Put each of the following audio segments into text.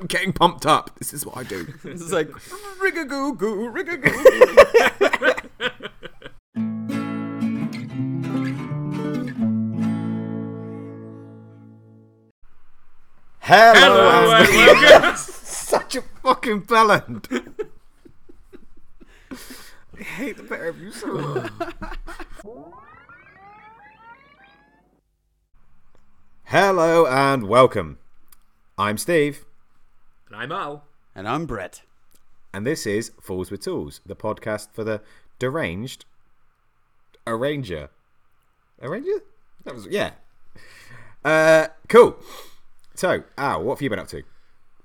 I'm getting pumped up. This is what I do. This is like Rig-a-goo goo, rig-a-goo. Hello, Hello, and and welcome. such a fucking bellend. I hate the pair of you so much. Hello and welcome. I'm Steve, And I'm Al. and I'm Brett. and this is Fools with Tools, the podcast for the deranged arranger. Arranger? That was yeah. Uh, cool. So, Al, what have you been up to?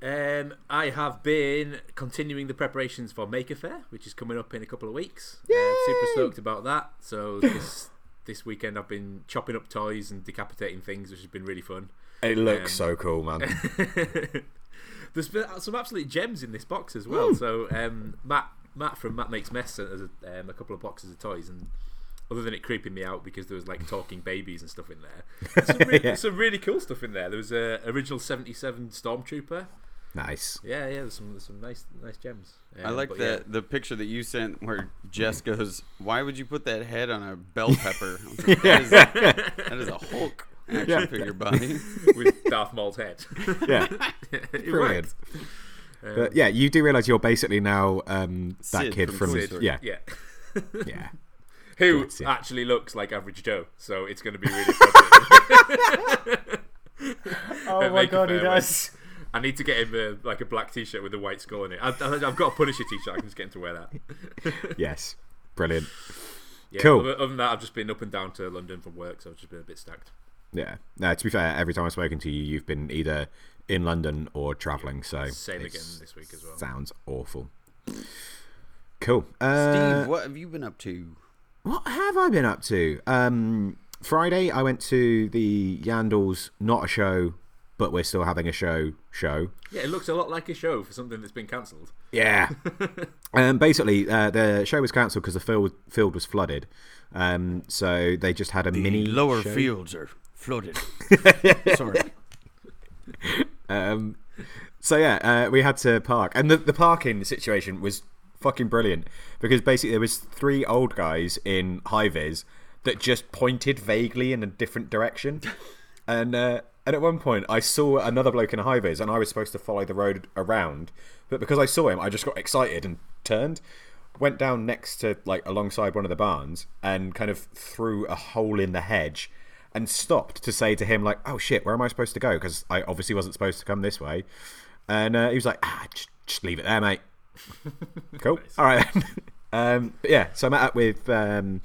Um, I have been continuing the preparations for Maker Faire, which is coming up in a couple of weeks. Uh, super stoked about that. So this this weekend I've been chopping up toys and decapitating things, which has been really fun. It looks Um, so cool, man. There's been some absolute gems in this box as well. So um, Matt Matt from Matt Makes Mess sent us a, um, a couple of boxes of toys, and other than it creeping me out because there was like talking babies and stuff in there, there's some, re- Yeah. some really cool stuff in there. There was a original '77 Stormtrooper. nice. Yeah, yeah. There's some there's some nice nice gems. I Um, like the yeah. the picture that you sent where Jess goes, "Why would you put that head on a bell pepper?" I was like, that, is, that is a Hulk action Yeah. figure bunny with Darth Maul's head. Yeah, it brilliant. worked. Um, But yeah, you do realize you're basically now um, that Sid kid from from, Toy Story. yeah, yeah. yeah. Who That's it. actually looks like Average Joe, so it's going to be really fun. Oh my god, he Faire when- does. I need to get him uh, like a black T-shirt with a white skull on it. I, I, I've got a Punisher T-shirt. I can just get him to wear that. yes, brilliant. Yeah, Cool. Other, other than that, I've just been up and down to London from work, so I've just been a bit stacked. Yeah. No, to be fair, every time I've spoken to you, you've been either in London or traveling. So Same again this week as well. Sounds awful. Cool. Uh, Steve, what have you been up to? What have I been up to? Um, Friday, I went to the Yandles Not a Show, but we're still having a show show. Yeah, it looks a lot like a show for something that's been cancelled. Yeah. um, basically, uh, the show was cancelled because the field, field was flooded. Um, so they just had a mini lower show. fields are flooded. Sorry. Um, so yeah, uh, we had to park, and the the parking situation was fucking brilliant because basically there was three old guys in high vis that just pointed vaguely in a different direction, and uh, and at one point I saw another bloke in a high vis, and I was supposed to follow the road around, but because I saw him, I just got excited and turned. Went down next to like alongside one of the barns and kind of threw a hole in the hedge and stopped to say to him like, "Oh shit, where am I supposed to go?" Because I obviously wasn't supposed to come this way. And uh, he was like, "Ah, just, just leave it there, mate." cool. All right. um, but yeah, so I met up with um,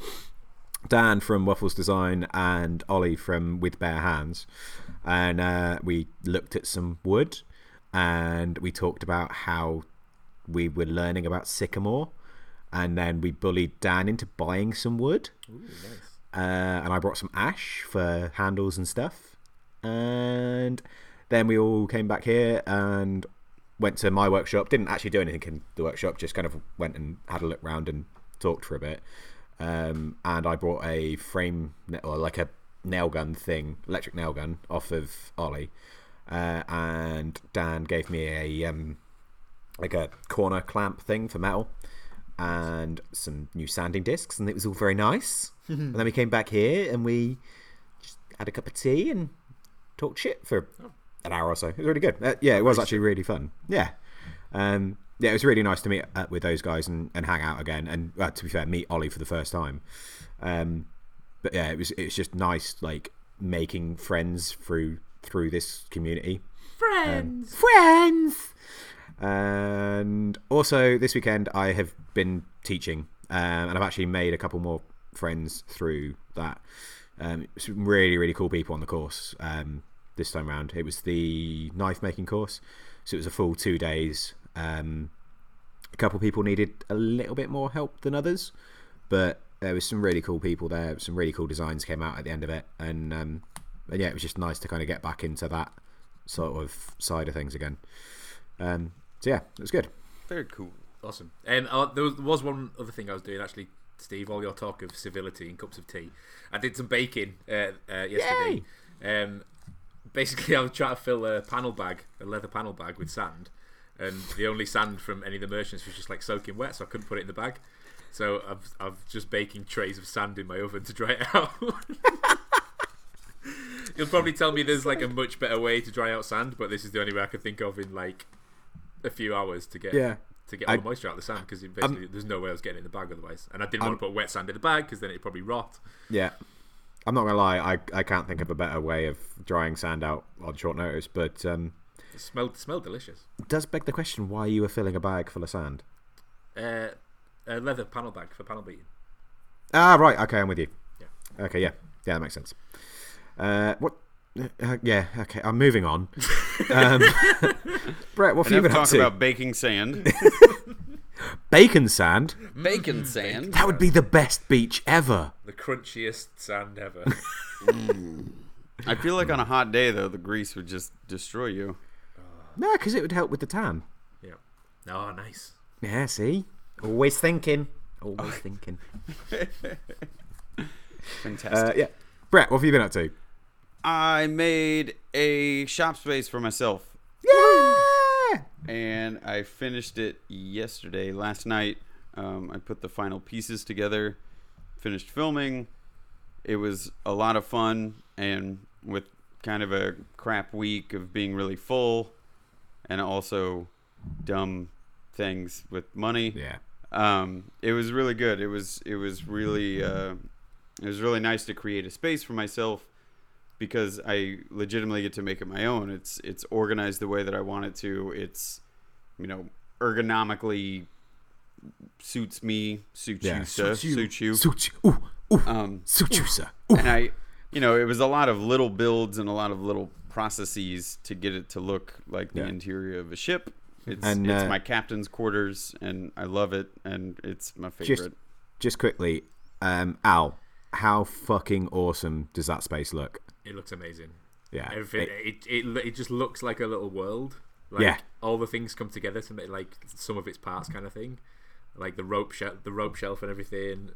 Dan from Waffles Design and Ollie from With Bare Hands, and uh, we looked at some wood, and we talked about how we were learning about sycamore, and then we bullied Dan into buying some wood uh, and I brought some ash for handles and stuff. And then we all came back here and went to my workshop. Didn't actually do anything in the workshop, just kind of went and had a look round and talked for a bit. Um, and I brought a frame or like a nail gun thing, electric nail gun, off of Ollie. Uh, and Dan gave me a um, like a corner clamp thing for metal and some new sanding discs, and it was all very nice. and then we came back here and we just had a cup of tea and talked shit for an hour or so. It was really good. Uh, yeah, it was actually really fun. Yeah. Um, yeah, it was really nice to meet up with those guys and, and hang out again. And uh, to be fair, meet Ollie for the first time. Um, but yeah, it was it was just nice, like making friends through through this community. Friends. Friends. And also this weekend I have been teaching, um, and I've actually made a couple more friends through that. Um, some really really cool people on the course um, this time around. It was the knife making course, so it was a full two days. Um, a couple people needed a little bit more help than others, but there was some really cool people there. Some really cool designs came out at the end of it, and, um, and yeah, it was just nice to kind of get back into that sort of side of things again. Um, so yeah, it was good. Very cool. Awesome. And uh, there was, there was one other thing I was doing actually, Steve. All your talk of civility and cups of tea. I did some baking uh, uh, yesterday. Um, basically I was trying to fill a panel bag, a leather panel bag with sand, and the only sand from any of the merchants was just like soaking wet, so I couldn't put it in the bag. So I've I've just baking trays of sand in my oven to dry it out. You'll probably tell me there's like a much better way to dry out sand, but this is the only way I could think of in like a few hours to get Yeah. to get all I- the moisture out of the sand because basically there's no way I was getting it in the bag otherwise, and I didn't want to put wet sand in the bag because then it'd probably rot. Yeah. I'm not gonna lie, I, I can't think of a better way of drying sand out on short notice, but um, It smelled smelled delicious. does beg the question why you were filling a bag full of sand. Uh, a leather panel bag for panel beating. Ah, right. Okay, I'm with you. Yeah. Okay, yeah, yeah, that makes sense. Uh, what? Uh, yeah. Okay, I'm moving on. um, Brett, what have you Enough been up talk to? about baking sand. Bacon sand. bacon sand. That would be the best beach ever. The crunchiest sand ever. I feel like on a hot day though, the grease would just destroy you. No, because it would help with the tan. yeah. Oh, nice. Yeah. See, always thinking. Always thinking. Fantastic. Uh, yeah. Brett, what have you been up to? I made a shop space for myself, Yeah. and I finished it yesterday, last night. Um, I put the final pieces together, finished filming. It was a lot of fun, and with kind of a crap week of being really full, and also dumb things with money. Yeah. um, it was really good. It was it was really uh, it was really nice to create a space for myself because I legitimately get to make it my own. It's it's organized the way that I want it to. It's you know ergonomically suits me, suits Yeah. you, sir, suits you. Suits you. Ooh, ooh. Um, Suits you, sir. Ooh. and I, you know, it was a lot of little builds and a lot of little processes to get it to look like the Yeah. interior of a ship. It's, And, it's uh, my captain's quarters, and I love it, and it's my favorite. Just, just quickly, um, Al, how fucking awesome does that space look? It looks amazing. Yeah. Everything, It- it, it, it, just looks like a little world. Like, Yeah. All the things come together to make like some of its parts kind of thing. Like the rope shelf, the rope shelf and everything,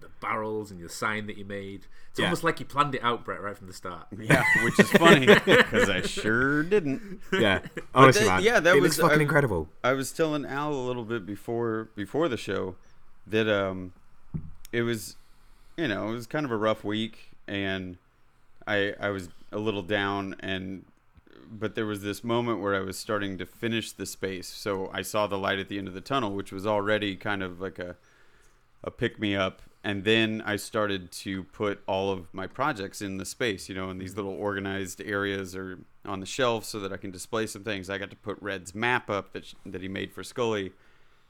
the barrels and the sign that you made. It's Yeah. almost like you planned it out, Brett, right from the start. Yeah, which is funny because I sure didn't. yeah. Honestly, that- man. yeah, that it was- fucking I- incredible. I was telling Al a little bit before before the show that um it was you know, it was kind of a rough week and I I was a little down and but there was this moment where I was starting to finish the space. So I saw the light at the end of the tunnel, which was already kind of like a a pick me up and then I started to put all of my projects in the space, you know, in these little organized areas or on the shelf so that I can display some things. I got to put Red's map up that sh- that he made for Scully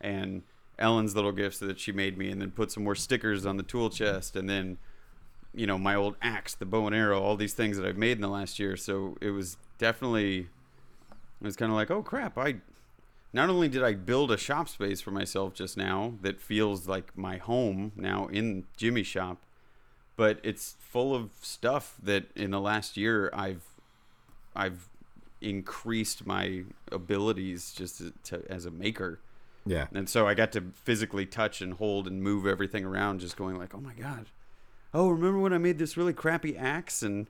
and Ellen's little gifts that she made me and then put some more stickers on the tool chest and then you know, my old axe, the bow and arrow, all these things that I've made in the last year. So it was definitely it was kind of like, "Oh crap, I not only did I build a shop space for myself just now that feels like my home now in Jimmy's shop, but it's full of stuff that in the last year I've I've increased my abilities just to, to, as a maker. Yeah. And so I got to physically touch and hold and move everything around just going like, "Oh my god. Oh, remember when I made this really crappy axe and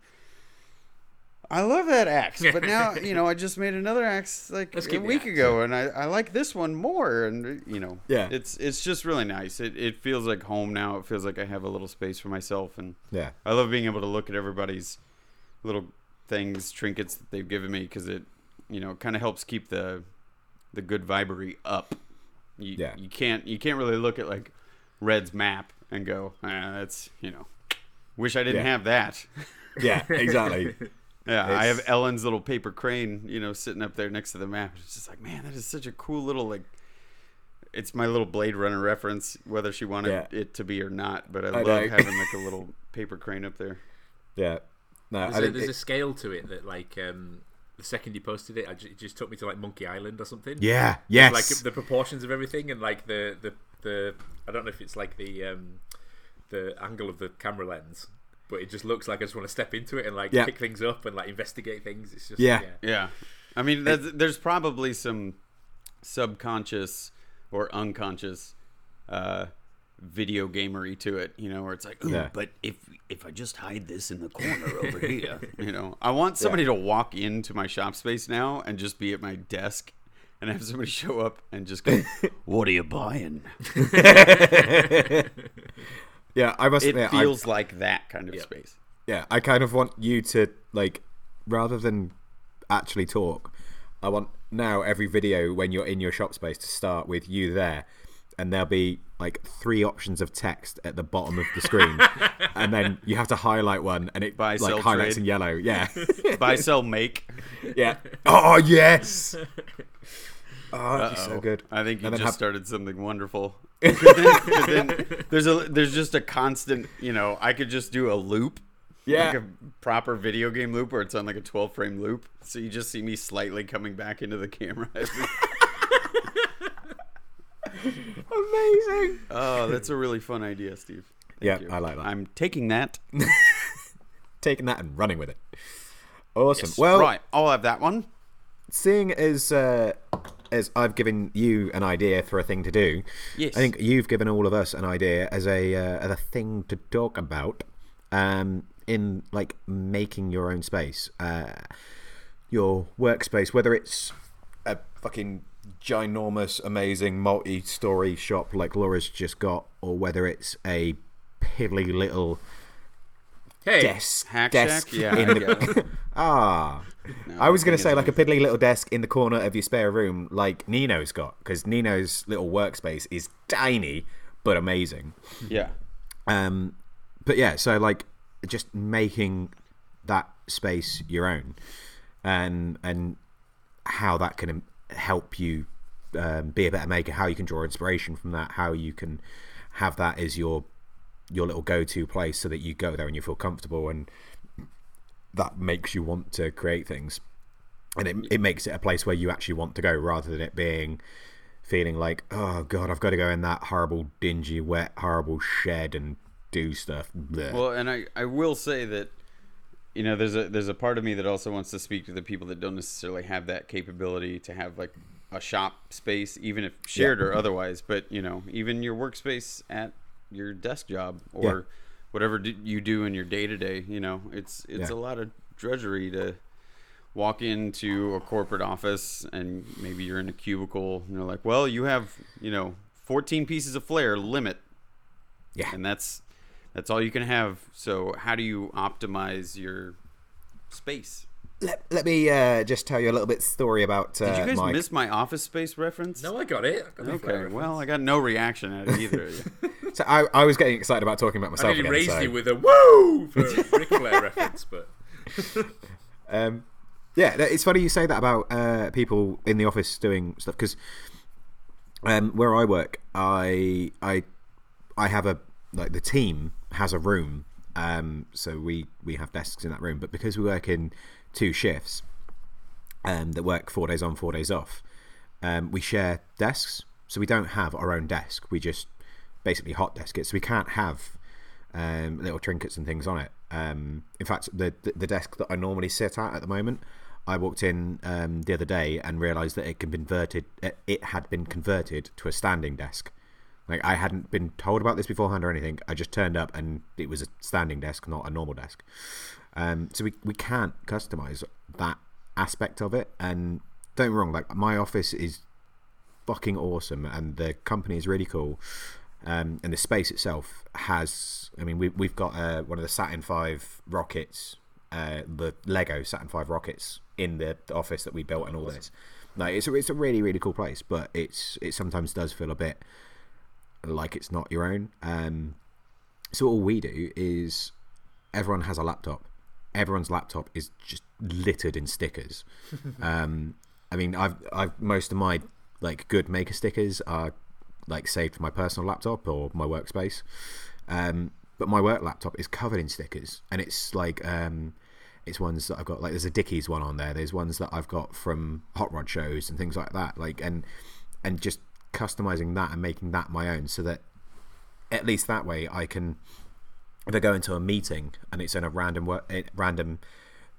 I love that axe, but now you know I just made another axe like a week axe, ago, and I, I like this one more, and you know, Yeah. it's it's just really nice. It it feels like home now. It feels like I have a little space for myself, and Yeah. I love being able to look at everybody's little things, trinkets that they've given me because it, you know, kind of helps keep the the good vibery up. You, Yeah. you can't you can't really look at like Red's map and go, ah, that's you know, wish I didn't Yeah. have that. Yeah. Exactly. Yeah, I have Ellen's little paper crane, you know, sitting up there next to the map. It's just like, man, that is such a cool little like. It's my little Blade Runner reference, whether she wanted Yeah. it to be or not. But I, I love know. having like a little paper crane up there. yeah. No, I There's, a, didn't- a scale to it that like um, the second you posted it, it just took me to like Monkey Island or something. yeah. Yes. Like the proportions of everything and like the the the I don't know if it's like the um the angle of the camera lens, but it just looks like I just want to step into it and like Yeah. pick things up and like investigate things. It's just Yeah. yeah. Yeah, I mean, there's, there's probably some subconscious or unconscious uh, video gamery to it, you know, where it's like, Ooh, Yeah. but if if I just hide this in the corner over here, you know, I want somebody to walk into my shop space now and just be at my desk and have somebody show up and just go, "What are you buying?" Yeah, I must It admit, I- feels like that kind of space. yeah, I kind of want you to like, rather than actually talk, I want now every video when you're in your shop space to start with you there, and there'll be like three options of text at the bottom of the screen, and then you have to highlight one, and it Buy, like sell, highlights trade. in yellow. Yeah, Buy, sell, make. yeah. Oh yes. Oh, that'd be so good. I think you just have- started something wonderful. 'Cause then, 'cause then there's a there's just a constant. You know, I could just do a loop. Yeah. Like a proper video game loop where it's on like a 12 frame loop. So you just see me slightly coming back into the camera. Amazing. oh, that's a really fun idea, Steve. Thank Yeah, you. I like that. I'm taking that. Taking that and running with it. Awesome. Well, right, I'll have that one. seeing as uh, as I've given you an idea for a thing to do, Yes. I think you've given all of us an idea as a uh, as a thing to talk about um, in like making your own space, uh, your workspace, whether it's a fucking ginormous, amazing multi-story shop like Laura's just got, or whether it's a piddly little Hey, desk Hack desk Yeah, in I the ah. No, I was going to say like a piddly little desk in the corner of your spare room, like Nino's got, because Nino's little workspace is tiny but amazing. Yeah. Um, but yeah, so like just making that space your own, and and how that can help you um, be a better maker, how you can draw inspiration from that, how you can have that as your your little go-to place, so that you go there and you feel comfortable, and that makes you want to create things, and it it makes it a place where you actually want to go, rather than it being feeling like, oh god, I've got to go in that horrible, dingy, wet, horrible shed and do stuff. Blech. Well, and I, I will say that you know there's a there's a part of me that also wants to speak to the people that don't necessarily have that capability to have like a shop space, even if shared or otherwise. But you know, even your workspace at your desk job or Yeah. whatever d- you do in your day to day, you know, it's it's Yeah. a lot of drudgery to walk into a corporate office and maybe you're in a cubicle and you're like, well, you have you know 14 pieces of flair limit yeah, and that's that's all you can have. So how do you optimize your space? let, let me uh, just tell you a little bit story about uh, Did you guys Mike. miss my Office Space reference? no, I got it. I got Okay, well, I got no reaction out of either. of you. So I, I was getting excited about talking about I myself nearly again. raised so, you with a woo for a Ric Flair reference, but um, yeah, it's funny you say that about uh, people in the office doing stuff because um, where I work, I I I have a like the team has a room, um, so we we have desks in that room. But because we work in two shifts, um, that work four days on, four days off, um, we share desks. So we don't have our own desk. We just basically hot desk it. So we can't have um, little trinkets and things on it. Um, in fact, the, the desk that I normally sit at at the moment, I walked in um, the other day and realised that it converted. It had been converted to a standing desk. Like I hadn't been told about this beforehand or anything. I just turned up and it was a standing desk, not a normal desk. Um, so we we can't customize that aspect of it. And don't get me wrong, like my office is fucking awesome and the company is really cool. Um, and the space itself has, I mean, we, we've got uh, one of the Saturn V rockets, uh, the Lego Saturn V rockets in the, office that we built and all this. Like, it's a, it's a really, really cool place, but it's it sometimes does feel a bit like it's not your own. Um, so all we do is everyone has a laptop. Everyone's laptop is just littered in stickers. um, I mean, I've I've most of my like good maker stickers are like saved for my personal laptop or my workspace. Um, but my work laptop is covered in stickers, and it's like um, it's ones that I've got like there's a Dickies one on there. There's ones that I've got from hot rod shows and things like that. Like and and just customizing that and making that my own, so that at least that way I can if I go into a meeting and it's in a random work, eh, random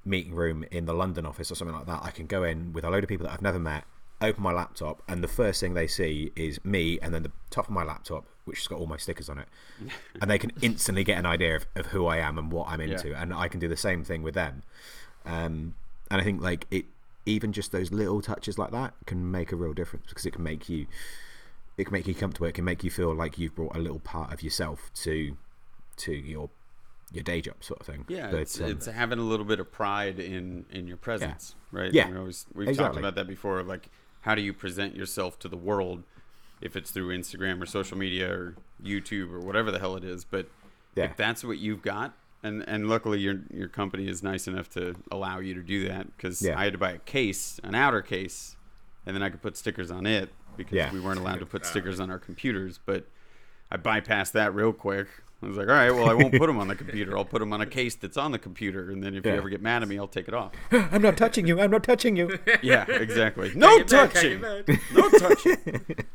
meeting room in the London office or something like that, I can go in with a load of people that I've never met, open my laptop, and the first thing they see is me, and then the top of my laptop, which has got all my stickers on it, and they can instantly get an idea of, of who I am and what I'm into, and I can do the same thing with them. Um, and I think like it, even just those little touches like that can make a real difference because it can make you, it can make you comfortable. It can make you feel like you've brought a little part of yourself to, to your your day job sort of thing. Yeah, But, it's, um, it's having a little bit of pride in in your presence, right? Yeah, we always, we've talked about that before. Like, how do you present yourself to the world, if it's through Instagram or social media or YouTube or whatever the hell it is. But Yeah. if that's what you've got, and and luckily your your company is nice enough to allow you to do that because Yeah. I had to buy a case, an outer case, and then I could put stickers on it because Yeah. we weren't allowed to put stickers on our computers, but. I bypassed that real quick. I was like, all right, well, I won't put them on the computer. I'll put them on a case that's on the computer, and then if Yeah. you ever get mad at me, I'll take it off. I'm not touching you. I'm not touching you. Yeah, exactly. No touching. back. No touching.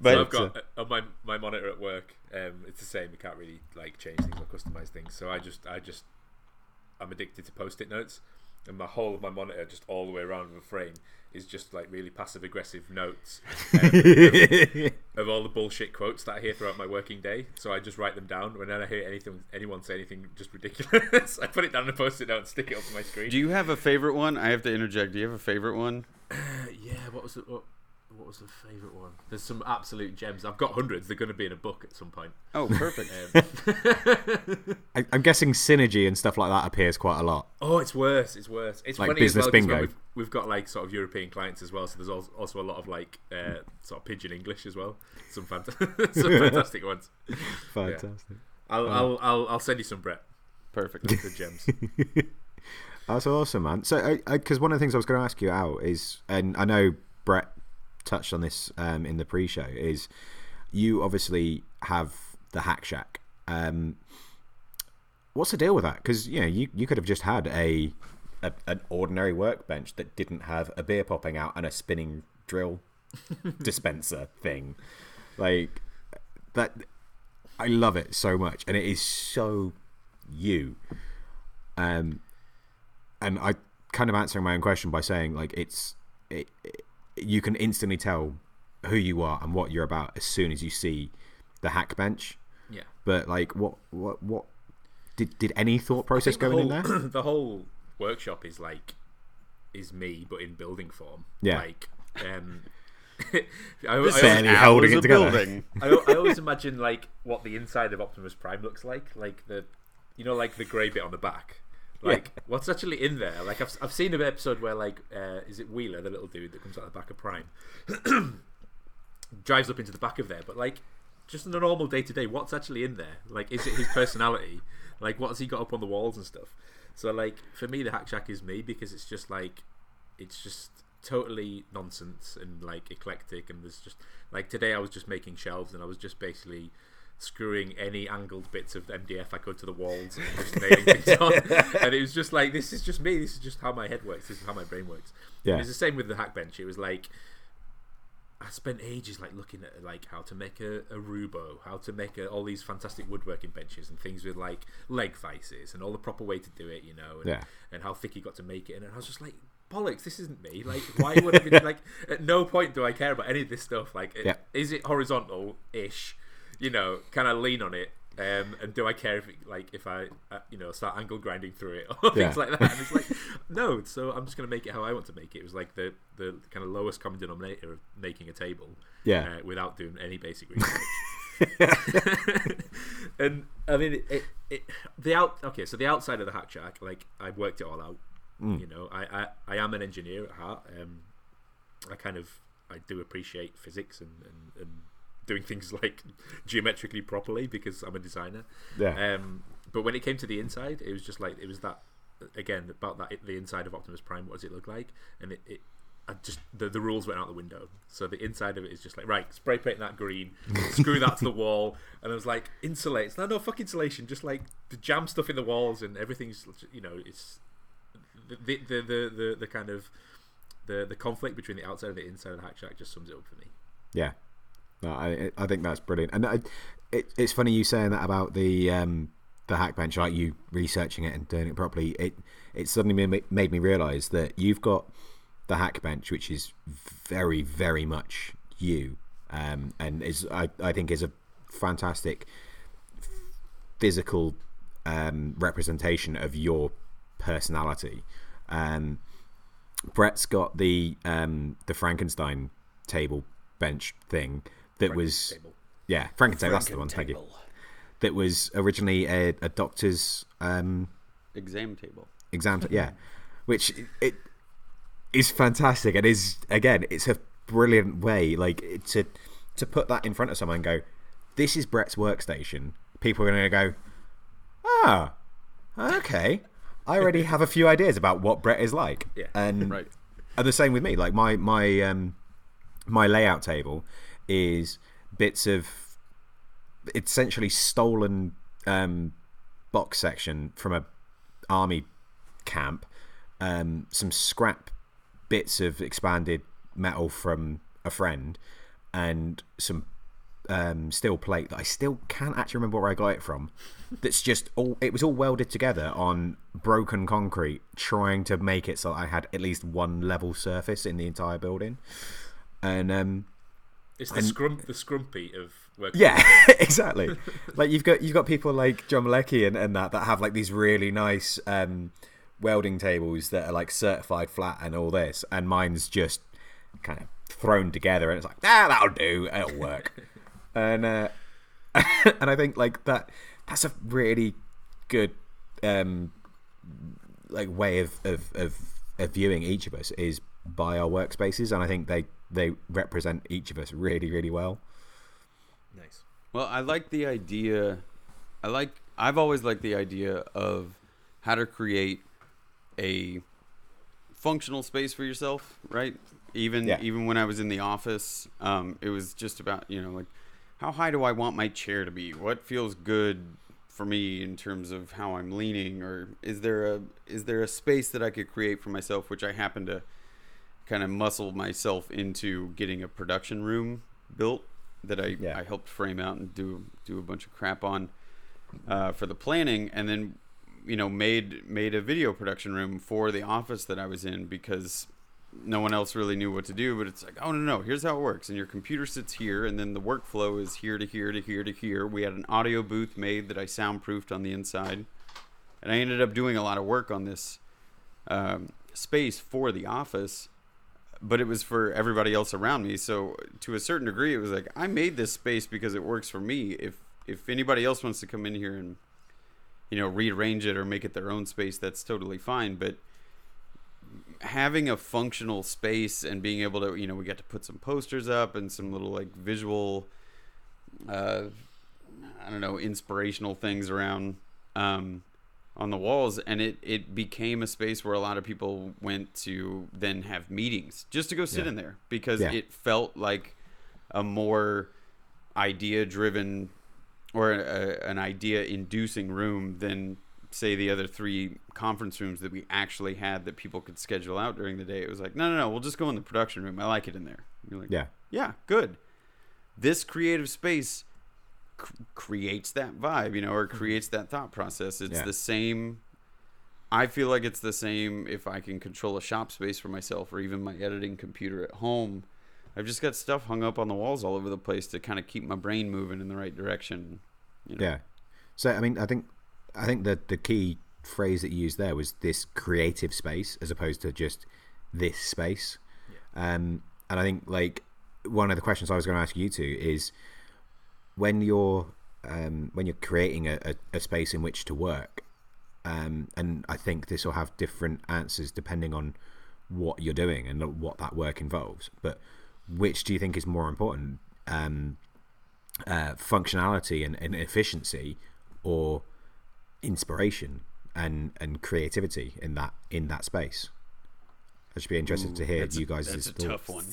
But so I've got uh, on my my monitor at work. Um, it's the same. You can't really like change things or customize things. So I just I just I'm addicted to post-it notes, and my whole of my monitor, just all the way around the frame, is just like really passive aggressive notes um, of, of all the bullshit quotes that I hear throughout my working day. So I just write them down. Whenever I hear anything, anyone say anything just ridiculous, I put it down on a post-it note and stick it up on my screen. do you have a favorite one? I have to interject. Do you have a favorite one? yeah, what was it? What, what was the favorite one? There's some absolute gems. I've got hundreds. They're going to be in a book at some point. Oh, perfect. Um, I, I'm guessing synergy and stuff like that appears quite a lot. oh, it's worse. It's worse. It's Like funny business as well, 'cause bingo. We've, we've got like sort of European clients as well, so there's also a lot of like uh, sort of pidgin English as well. Some, fant- some fantastic ones. Fantastic. I'll, I'll I'll I'll send you some Brett. Perfect. The gems. That's awesome, man. So, because one of the things I was going to ask you out is, and I know Brett touched on this um, in the pre-show, is you obviously have the Hack Shack. Um, what's the deal with that? Because you know, you, you could have just had a, a an ordinary workbench that didn't have a beer popping out and a spinning drill dispenser thing, like that. I love it so much, and it is so you. Um, and I kind of answering my own question by saying like it's it, it, you can instantly tell who you are and what you're about as soon as you see the hack bench. Yeah. But like, what what what did did any thought process think the going in there? the whole workshop is like is me, but in building form. Yeah. Like, um, I, I, This Barely is holding hours it together. I, I always imagine like what the inside of Optimus Prime looks like, like the, you know, like the grey bit on the back. Like what's actually in there? Like I've I've seen an episode where like uh, is it Wheeler, the little dude that comes out the back of Prime, drives up into the back of there, but like just in a normal day to day, what's actually in there? Like is it his personality? like what's he got up on the walls and stuff? So like for me, the Hack Shack is me because it's just like it's just totally nonsense and like eclectic and there's just like today I was just making shelves and I was just basically screwing any angled bits of MDF I could to the walls and just nailing things on and it was just like this is just me this is just how my head works this is how my brain works Yeah. it was the same with the hack bench it was like I spent ages like looking at like how to make a, a Roubo, how to make a, all these fantastic woodworking benches and things with like leg vices and all the proper way to do it, you know, and, Yeah. and how thick you got to make it. And I was just like, bollocks, this isn't me. Like, why would I be like? At no point do I care about any of this stuff. Like, Yeah. is it horizontal ish? You know, can I lean on it? Um, and do I care if it, like if I uh, you know start angle grinding through it or Yeah. things like that? And it's like no, so I'm just gonna make it how I want to make it. It was like the the kind of lowest common denominator of making a table, Yeah. uh, without doing any basic research. and I mean, it, it, it the out okay, so the outside of the hack shack, like I worked it all out. You know, I, I I am an engineer at heart. Um, I kind of I do appreciate physics and, and, and doing things like geometrically properly because I'm a designer. Yeah. Um, but when it came to the inside, it was just like it was that again about that the inside of Optimus Prime. What does it look like? And it, it I just the, the rules went out the window. So the inside of it is just like right, spray paint that green, screw that to the wall, and I was like insulate. No, no, fuck insulation. Just like the jam stuff in the walls and everything's you know it's the the the the, the, the kind of the the conflict between the outside and the inside of the hack shack just sums it up for me. Yeah, no, I I think that's brilliant, and I, it, it's funny you saying that about the um, the hack bench, like you researching it and doing it properly. It it suddenly made me, realize that you've got the hack bench, which is very very much you, um, and is I, I think is a fantastic physical um, representation of your personality. Um, Brett's got the um, the Frankenstein table bench thing that was Table. yeah Frankenstein. That's the one. Thank you. That was originally a, a doctor's um, Exam table. exam. T- yeah, which it is fantastic and is again it's a brilliant way like to to put that in front of someone and go, this is Brett's workstation. People are going to go, ah, okay. I already have a few ideas about what Brett is like. Yeah. And Right. and the same with me. Like my my um my layout table is bits of essentially stolen um box section from a army camp, um some scrap bits of expanded metal from a friend, and some um, steel plate that I still can't actually remember where I got it from. That's just all. It was all welded together on broken concrete, trying to make it so I had at least one level surface in the entire building. And um, It's the scrump, the scrumpy of working. yeah, exactly. like you've got you've got people like John Malecki and, and that that have like these really nice um, welding tables that are like certified flat and all this, and mine's just kind of thrown together, and it's like ah, that'll do, it'll work. and uh, and I think like that that's a really good um, like way of, of, of, of viewing each of us is by our workspaces, and I think they they represent each of us really really well. Nice. Well, I like the idea. I like. I've always liked the idea of how to create a functional space for yourself, right? Even Yeah. even when I was in the office, um, it was just about you know like how high do I want my chair to be? What feels good for me in terms of how I'm leaning, or is there a is there a space that I could create for myself, which I happen to kind of muscle myself into getting a production room built that I, Yeah. I helped frame out and do do a bunch of crap on uh, for the planning, and then you know made made a video production room for the office that I was in because no one else really knew what to do. But it's like, oh no no, here's how it works, and your computer sits here, and then the workflow is here to here to here to here. We had an audio booth made that I soundproofed on the inside, and I ended up doing a lot of work on this um, space for the office but it was for everybody else around me. So to a certain degree, it was like I made this space because it works for me. If if anybody else wants to come in here and you know rearrange it or make it their own space, that's totally fine. But having a functional space and being able to you know we got to put some posters up and some little like visual uh i don't know inspirational things around um on the walls and it it became a space where a lot of people went to then have meetings just to go sit Yeah. in there because Yeah. it felt like a more idea driven or a, an idea inducing room than say the other three conference rooms that we actually had that people could schedule out during the day it was like no no no we'll just go in the production room i like it in there you're like Yeah. yeah good this creative space cr- creates that vibe you know or creates that thought process it's Yeah. the same i feel like it's the same if i can control a shop space for myself or even my editing computer at home i've just got stuff hung up on the walls all over the place to kind of keep my brain moving in the right direction you know? Yeah. So I mean, I think I think the the key phrase that you used there was this creative space as opposed to just this space. Um, and I think like one of the questions I was going to ask you two is when you're um, when you're creating a, a, a space in which to work, um, and I think this will have different answers depending on what you're doing and what that work involves. But which do you think is more important? Um, uh, functionality and, and efficiency or inspiration and, and creativity in that in that space. I should be interested to hear you guys' that's a thoughts. tough one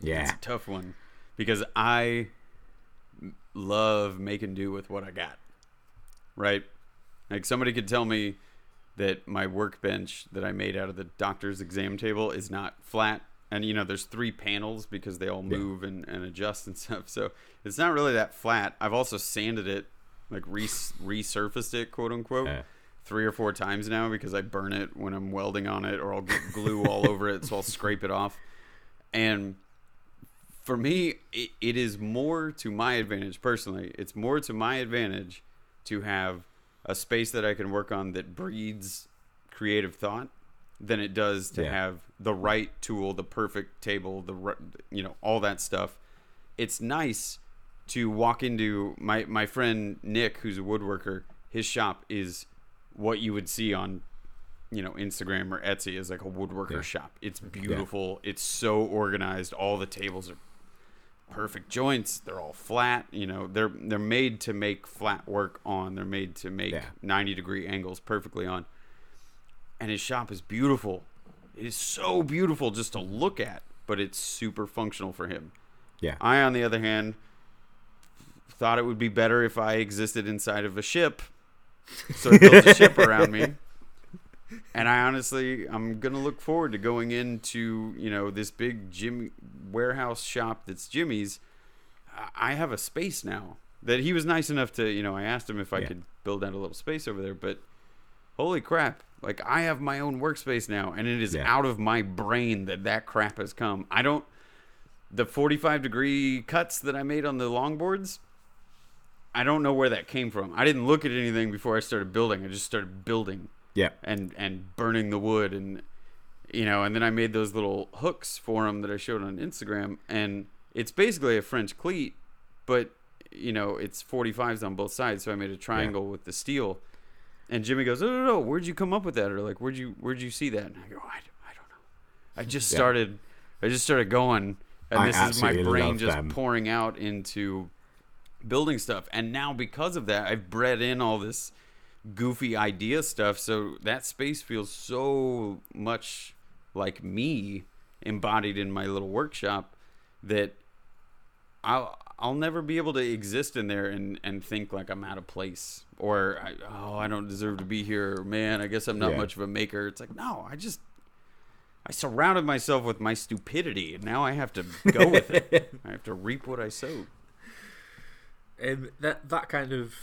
Yeah, It's a tough one because I love making do with what I got. Right? Like somebody could tell me that my workbench that I made out of the doctor's exam table is not flat. And you know, there's three panels because they all Yeah. move and, and adjust and stuff. So it's not really that flat. I've also sanded it, like re- resurfaced it, quote unquote, Yeah. three or four times now because I burn it when I'm welding on it, or I'll get glue all over it, so I'll scrape it off. And for me, it, it is more to my advantage personally. It's more to my advantage to have a space that I can work on that breeds creative thought than it does to Yeah. have the right tool, the perfect table, the you know all that stuff. It's nice to walk into my my friend Nick, who's a woodworker. His shop is what you would see on you know Instagram or Etsy as like a woodworker Yeah. shop. It's beautiful. It's so organized. All the tables are perfect joints. They're all flat. You know, they're they're made to make flat work on. They're made to make Yeah. 90 degree angles perfectly on. And his shop is beautiful. It is so beautiful just to look at, but it's super functional for him. Yeah. I, on the other hand, thought it would be better if I existed inside of a ship. So I built a ship around me. And I honestly, I'm gonna look forward to going into you know this big gym warehouse shop that's Jimmy's. I- I have a space now that he was nice enough to you know I asked him if I Yeah. could build out a little space over there, but holy crap! Like I have my own workspace now, and it is Yeah. out of my brain that that crap has come. I don't the 45 degree cuts that I made on the longboards. I don't know where that came from. I didn't look at anything before I started building. I just started building Yeah. and and burning the wood and you know and then i made those little hooks for them that i showed on instagram and it's basically a french cleat but you know it's 45s on both sides so i made a triangle with the steel and jimmy goes no no no where'd you come up with that or like where'd you where'd you see that and i go i, I don't know i just Yeah. started i just started going and I this is my brain just them. pouring out into building stuff and now because of that i've bred in all this goofy idea stuff so that space feels so much like me embodied in my little workshop that I'll I'll never be able to exist in there and, and think like I'm out of place or I, oh I don't deserve to be here. Man I guess I'm not Yeah. much of a maker. It's like no I just I surrounded myself with my stupidity and now I have to go with it. I have to reap what I sowed Um, that that kind of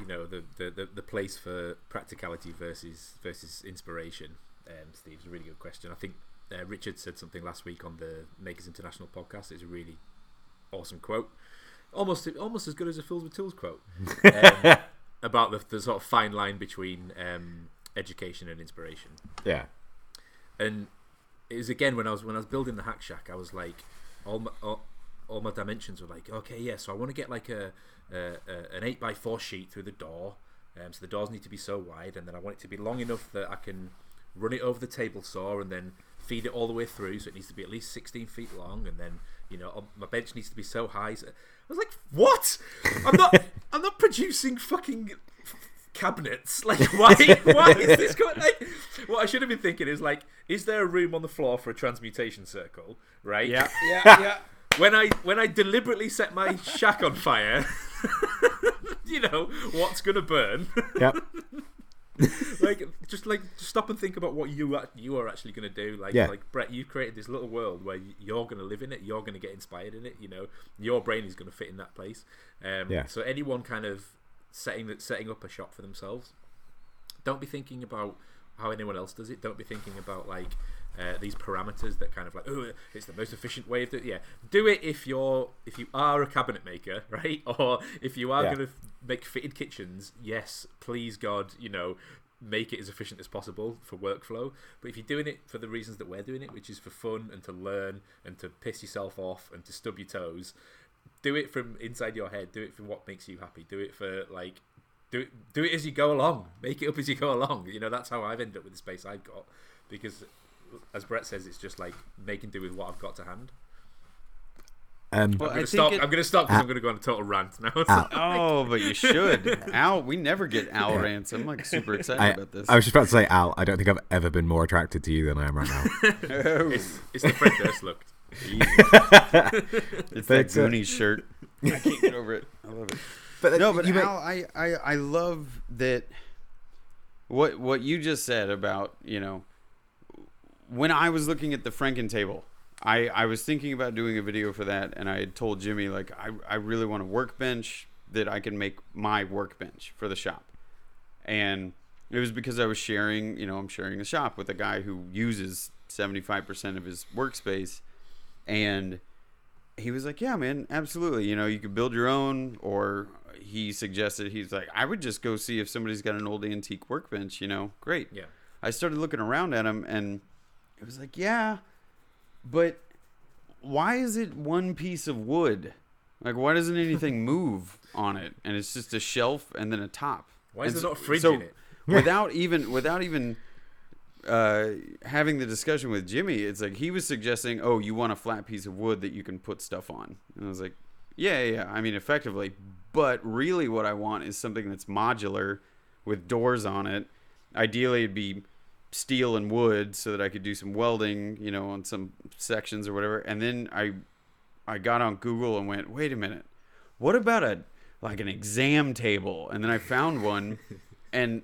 you know the, the, the, the place for practicality versus versus inspiration. Um, Steve's a really good question. I think uh, Richard said something last week on the Makers International podcast. It's a really awesome quote, almost almost as good as a Fools with Tools quote um, about the, the sort of fine line between um, education and inspiration Yeah. and it was again when I was when I was building the hack shack, I was like, all my all, all my dimensions were like, okay, yeah, so I want to get like a, a, a an eight by four sheet through the door, um, so the doors need to be so wide, and then I want it to be long enough that I can run it over the table saw and then feed it all the way through, so it needs to be at least sixteen feet long, and then you know um, my bench needs to be so high. So, I was like, what? I'm not I'm not producing fucking cabinets. Like, why? why is this going? Like, what I should have been thinking is like, is there a room on the floor for a transmutation circle? Right? yeah yeah yeah When I when I deliberately set my shack on fire, you know what's gonna burn. Yep. like, just like just stop and think about what you you are actually gonna do. Like, Yeah. like Brett, you've created this little world where you're gonna live in it. You're gonna get inspired in it. You know, your brain is gonna fit in that place. Um, Yeah. So anyone kind of setting that setting up a shop for themselves, don't be thinking about how anyone else does it. Don't be thinking about like uh, these parameters that kind of like, oh, it's the most efficient way of doing. Yeah, do it if you're if you are a cabinet maker, right? Or if you are Yeah. going to make fitted kitchens. Yes, please God, you know, make it as efficient as possible for workflow. But if you're doing it for the reasons that we're doing it, which is for fun and to learn and to piss yourself off and to stub your toes, do it from inside your head. Do it for what makes you happy. Do it for like do it do it as you go along. Make it up as you go along. You know that's how I've ended up with the space I've got because as Brett says, it's just like making do with what I've got to hand. Um, Well, I'm gonna stop. it- I'm gonna stop because I'm gonna go on a total rant now. Al. Oh, but you should. Al, we never get Al rants. I'm like super excited I, about this. I was just about to say, Al, I don't think I've ever been more attracted to you than I am right now. Oh, it's, it's the Fred Durst look. It's that But, uh, Goonies shirt. I can't get over it. I love it. but No, but you make- Al, I, I, I love that. What what you just said about you know, when I was looking at the Franken table, I I was thinking about doing a video for that, and I had told Jimmy like I I really want a workbench that I can make my workbench for the shop, and it was because I was sharing, you know, I'm sharing a shop with a guy who uses 75% of his workspace. And he was like, Yeah, man, absolutely. You know, you could build your own. Or he suggested, he's like, I would just go see if somebody's got an old antique workbench, you know, great. Yeah. I started looking around at him and it was like, Yeah, but why is it one piece of wood? Like, why doesn't anything move on it? And it's just a shelf and then a top. Why is And there not a so- fridge so in it? Without even, without even uh, having the discussion with Jimmy, it's like he was suggesting, "Oh, you want a flat piece of wood that you can put stuff on?" And I was like, "Yeah, yeah, yeah. I mean, effectively, but really, what I want is something that's modular with doors on it. Ideally, it'd be steel and wood so that I could do some welding, you know, on some sections or whatever. And then I, I got on Google and went, "Wait a minute, what about a like an exam table?" And then I found one, and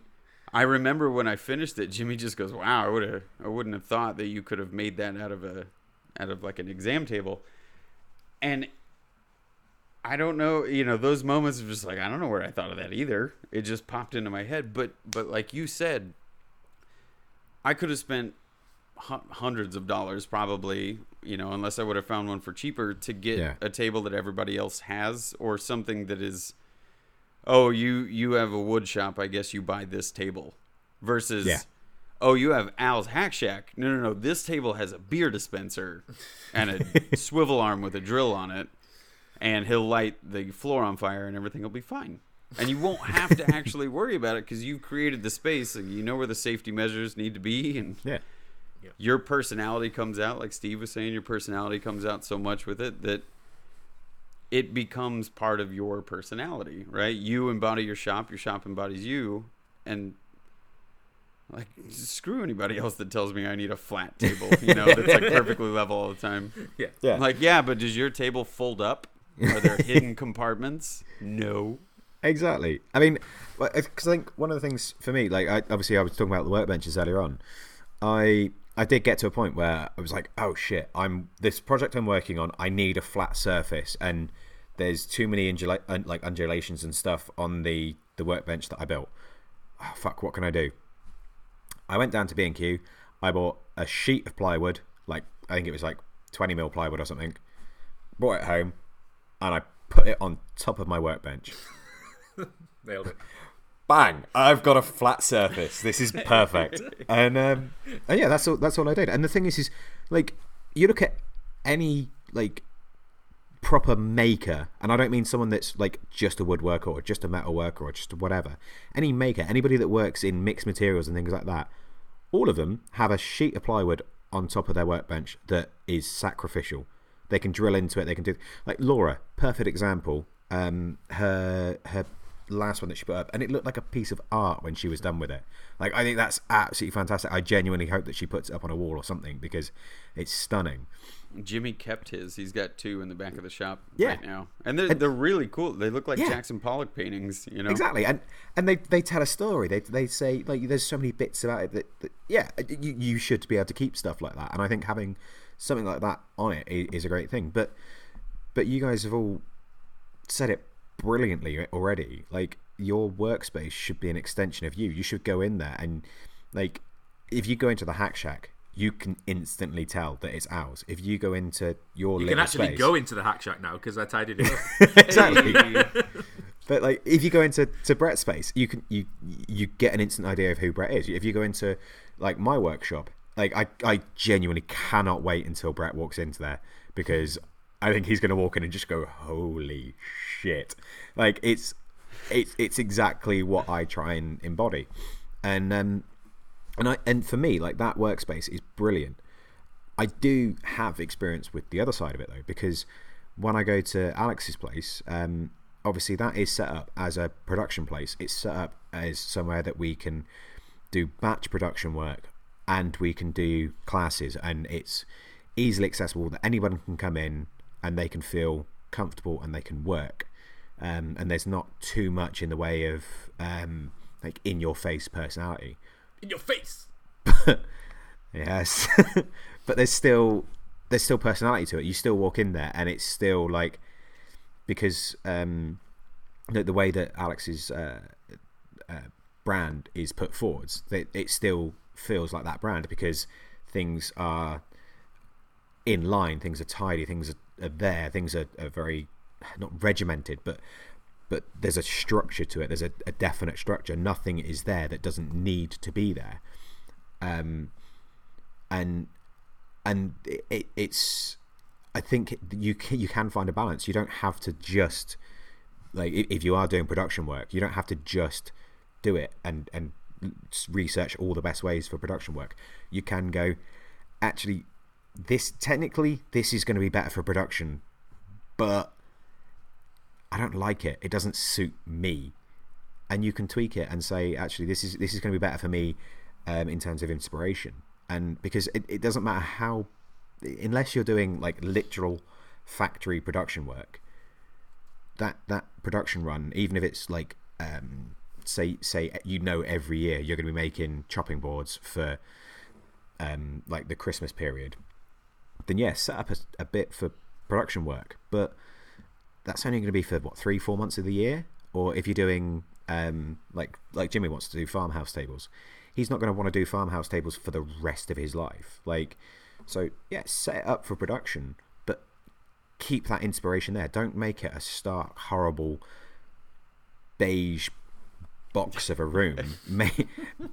I remember when I finished it, Jimmy just goes, "Wow, I would have, I wouldn't have thought that you could have made that out of a, out of like an exam table." And I don't know, you know, those moments of just like I don't know where I thought of that either. It just popped into my head, but but like you said, I could have spent hundreds of dollars probably, you know, unless I would have found one for cheaper to get Yeah. a table that everybody else has or something that is oh, you you have a wood shop, I guess you buy this table versus Yeah. oh, you have Al's Hack Shack. No, no, no, this table has a beer dispenser and a swivel arm with a drill on it and he'll light the floor on fire and everything will be fine. And you won't have to actually worry about it because you've created the space and you know where the safety measures need to be and Yeah. your personality comes out like steve was saying your personality comes out so much with it that it becomes part of your personality right you embody your shop your shop embodies you and like screw anybody else that tells me i need a flat table you know that's like perfectly level all the time Yeah. Yeah. like yeah but does your table fold up are there hidden compartments no Exactly. I mean, because I think one of the things for me, like, I, obviously, I was talking about the workbenches earlier on. I I did get to a point where I was like, oh shit, I'm this project I'm working on. I need a flat surface, and there's too many undula- un, like undulations and stuff on the the workbench that I built. Oh, fuck, what can I do? I went down to B and Q. I bought a sheet of plywood, like I think it was like 20 mil plywood or something. Brought it home, and I put it on top of my workbench Nailed it. bang i've got a flat surface. This is perfect. And um and yeah that's all that's all i did. And the thing is is like you look at any like proper maker and i don't mean someone that's like just a woodworker or just a metal worker or just whatever. Any maker anybody that works in mixed materials and things like that all of them have a sheet of plywood on top of their workbench that is sacrificial. They can drill into it. They can do like laura perfect example um her her last one that she put up and it looked like a piece of art when she was done with it like i think that's absolutely fantastic i genuinely hope that she puts it up on a wall or something because it's stunning Jimmy kept his. He's got two in the back of the shop Yeah. right now, and they're they're really cool. They look like Yeah. Jackson Pollock paintings. You know, Exactly, and and they they tell a story. They they say like there's so many bits about it that, that yeah, you you should be able to keep stuff like that. And I think having something like that on it is, is a great thing. But but you guys have all said it brilliantly already. Like your workspace should be an extension of you. You should go in there and like if you go into the hack shack. You can instantly tell that it's ours. If you go into your You can actually space, go into the hack shack now because I tidied it up. exactly. But like, if you go into to Brett's space, you can you you get an instant idea of who Brett is. If you go into like my workshop, like I I genuinely cannot wait until Brett walks into there because I think he's going to walk in and just go, "Holy shit!" Like it's it's it's exactly what I try and embody, and um and I and for me like that workspace is brilliant. I do have experience with the other side of it though, because when I go to Alex's place, um, obviously that is set up as a production place. It's set up as somewhere that we can do batch production work and we can do classes, and it's easily accessible that anyone can come in and they can feel comfortable and they can work. Um, and there's not too much in the way of um, like in your face personality. In your face. Yes, but there's still there's still personality to it. You still walk in there, and it's still like because um, the, the way that Alex's uh, uh, brand is put forwards. It, it still feels like that brand because things are in line, things are tidy, things are, are there, things are, are very not regimented, but but there's a structure to it. There's a, a, definite structure. Nothing is there that doesn't need to be there. Um, and and it, it's I think you can, you can find a balance. You don't have to just like if you are doing production work, you don't have to just do it and and research all the best ways for production work. You can go actually this technically this is going to be better for production, but I don't like it. It doesn't suit me. And you can tweak it and say actually this is this is going to be better for me um, in terms of inspiration. And because it, it doesn't matter how unless you're doing like literal factory production work, that that production run, even if it's like um, say say you know every year you're going to be making chopping boards for um, like the Christmas period, then yes, yeah, set up a, a bit for production work, but that's only going to be for what three four months of the year. Or if you're doing um, like like Jimmy wants to do farmhouse tables, he's not going to want to do farmhouse tables for the rest of his life. Like so, yeah, set it up for production, but keep that inspiration there. Don't make it a stark, horrible, beige box of a room. make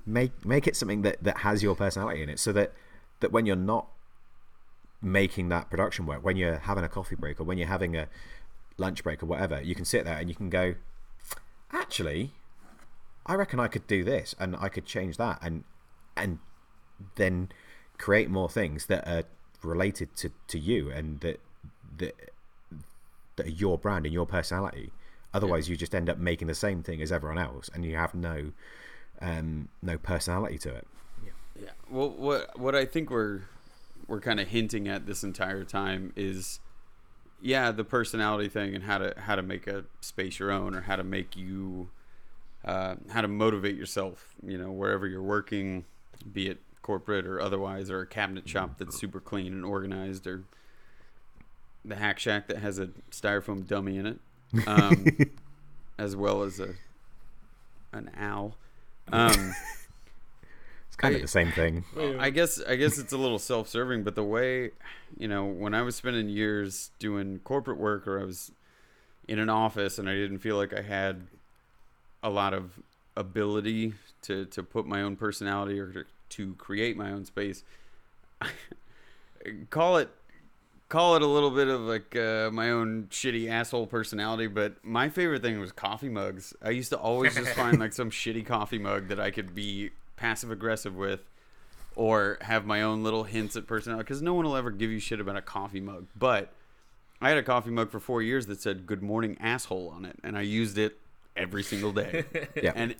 make make it something that, that has your personality in it, so that that when you're not making that production work, when you're having a coffee break or when you're having a lunch break or whatever, you can sit there and you can go, actually, I reckon I could do this and I could change that and and then create more things that are related to, to you and that that that are your brand and your personality. Otherwise, yeah. you just end up making the same thing as everyone else, and you have no um, no personality to it. Yeah. Yeah. Well, what what I think we're we're kind of hinting at this entire time is, yeah, the personality thing and how to how to make a space your own or how to make you uh, how to motivate yourself. You know, wherever you're working, be it corporate or otherwise, or a cabinet shop that's super clean and organized, or the hack shack that has a styrofoam dummy in it, um, as well as a an owl. Um, kind of the same thing. I guess I guess it's a little self-serving, but the way, you know, when I was spending years doing corporate work, or I was in an office and I didn't feel like I had a lot of ability to to put my own personality or to, to create my own space. call it call it a little bit of like uh, my own shitty asshole personality, but my favorite thing was coffee mugs. I used to always just find like some shitty coffee mug that I could be passive aggressive with or have my own little hints at personality because no one will ever give you shit about a coffee mug. But I had a coffee mug for four years that said "Good morning, asshole" on it, and I used it every single day. yeah. And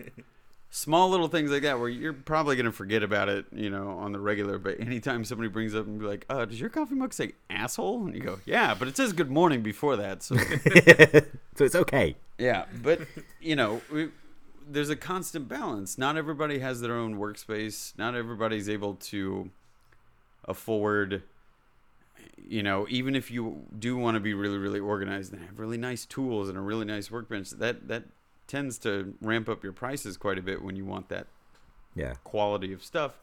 small little things like that where you're probably going to forget about it, you know, on the regular. But anytime somebody brings up and be like, uh, does your coffee mug say asshole? And you go, yeah, but it says good morning before that. So, so it's okay. Yeah. But, you know, we, there's a constant balance. Not everybody has their own workspace. Not everybody's able to afford, you know, even if you do want to be really, really organized and have really nice tools and a really nice workbench, that, that tends to ramp up your prices quite a bit when you want that yeah quality of stuff.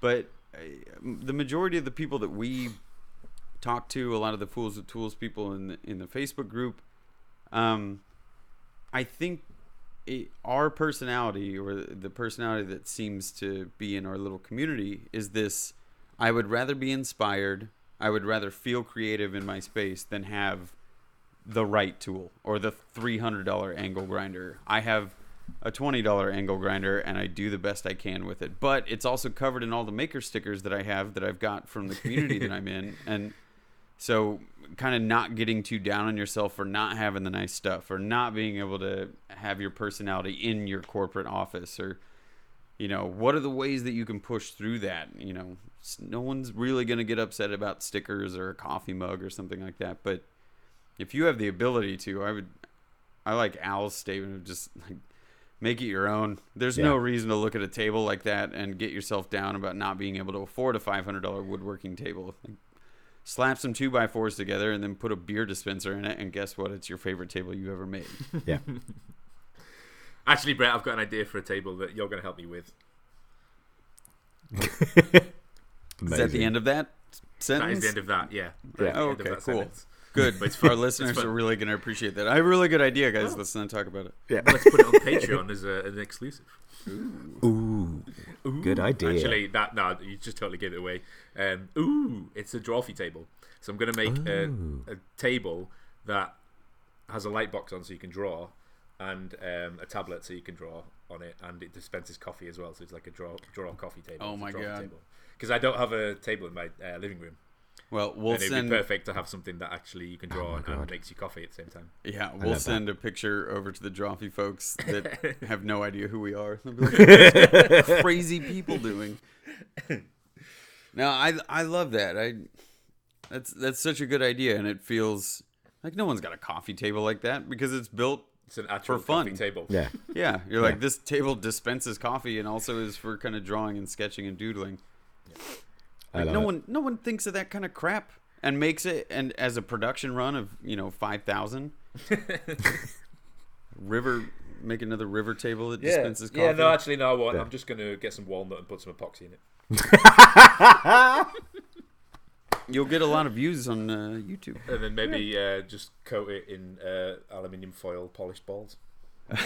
But uh, the majority of the people that we talk to, a lot of the fools with tools people in the, in the Facebook group, um, I think it, our personality or the personality that seems to be in our little community is this: I would rather be inspired. I would rather feel creative in my space than have the right tool or the $300 angle grinder. I have a $20 angle grinder and I do the best I can with it. But it's also covered in all the maker stickers that I have that I've got from the community that I'm in. And so kind of not getting too down on yourself for not having the nice stuff or not being able to have your personality in your corporate office or you know, what are the ways that you can push through that? You know, no one's really going to get upset about stickers or a coffee mug or something like that, but if you have the ability to, I would. I like Al's statement of just like make it your own. There's yeah. no reason to look at a table like that and get yourself down about not being able to afford a five hundred dollar woodworking table. Like, slap some two by fours together and then put a beer dispenser in it, and guess what? It's your favorite table you ever made. Yeah. Actually, Brett, I've got an idea for a table that you're going to help me with. Is that the end of that That sentence? is the end of that. Yeah. Yeah. That is the Oh, okay, that cool. sentence. Good. But it's Our listeners fun. are really going to appreciate that. I have a really good idea, guys. Oh. Let's not talk about it. Yeah. Let's put it on Patreon as a, an exclusive. Ooh, Ooh. good idea. Actually, that no, you just totally gave it away. Um, ooh, it's a drawfee table. So I'm going to make a, a table that has a light box on, so you can draw, and um, a tablet so you can draw on it, and it dispenses coffee as well. So it's like a draw draw coffee table. Oh It's my drawing God. Because I don't have a table in my uh, living room, Well, we'll and it'd send. be perfect to have something that actually you can oh draw my and God. makes you coffee at the same time. Yeah, we'll that. send a picture over to the Drawfee folks that have no idea who we are. They'll be like, "What's crazy people doing. No, I I love that. I that's that's such a good idea, and it feels like no one's got a coffee table like that because it's built. It's an actual fun. coffee table. Yeah, Yeah, you're like this table dispenses coffee and also is for kind of drawing and sketching and doodling. I Like no it. one no one thinks of that kind of crap and makes it and as a production run of you know five thousand. river make another river table that Yeah, dispenses coffee. yeah. No, actually, no. I won't. Yeah. I'm just going to get some walnut and put some epoxy in it. You'll get a lot of views on uh, YouTube. And then maybe uh, just coat it in uh, aluminium foil polished balls.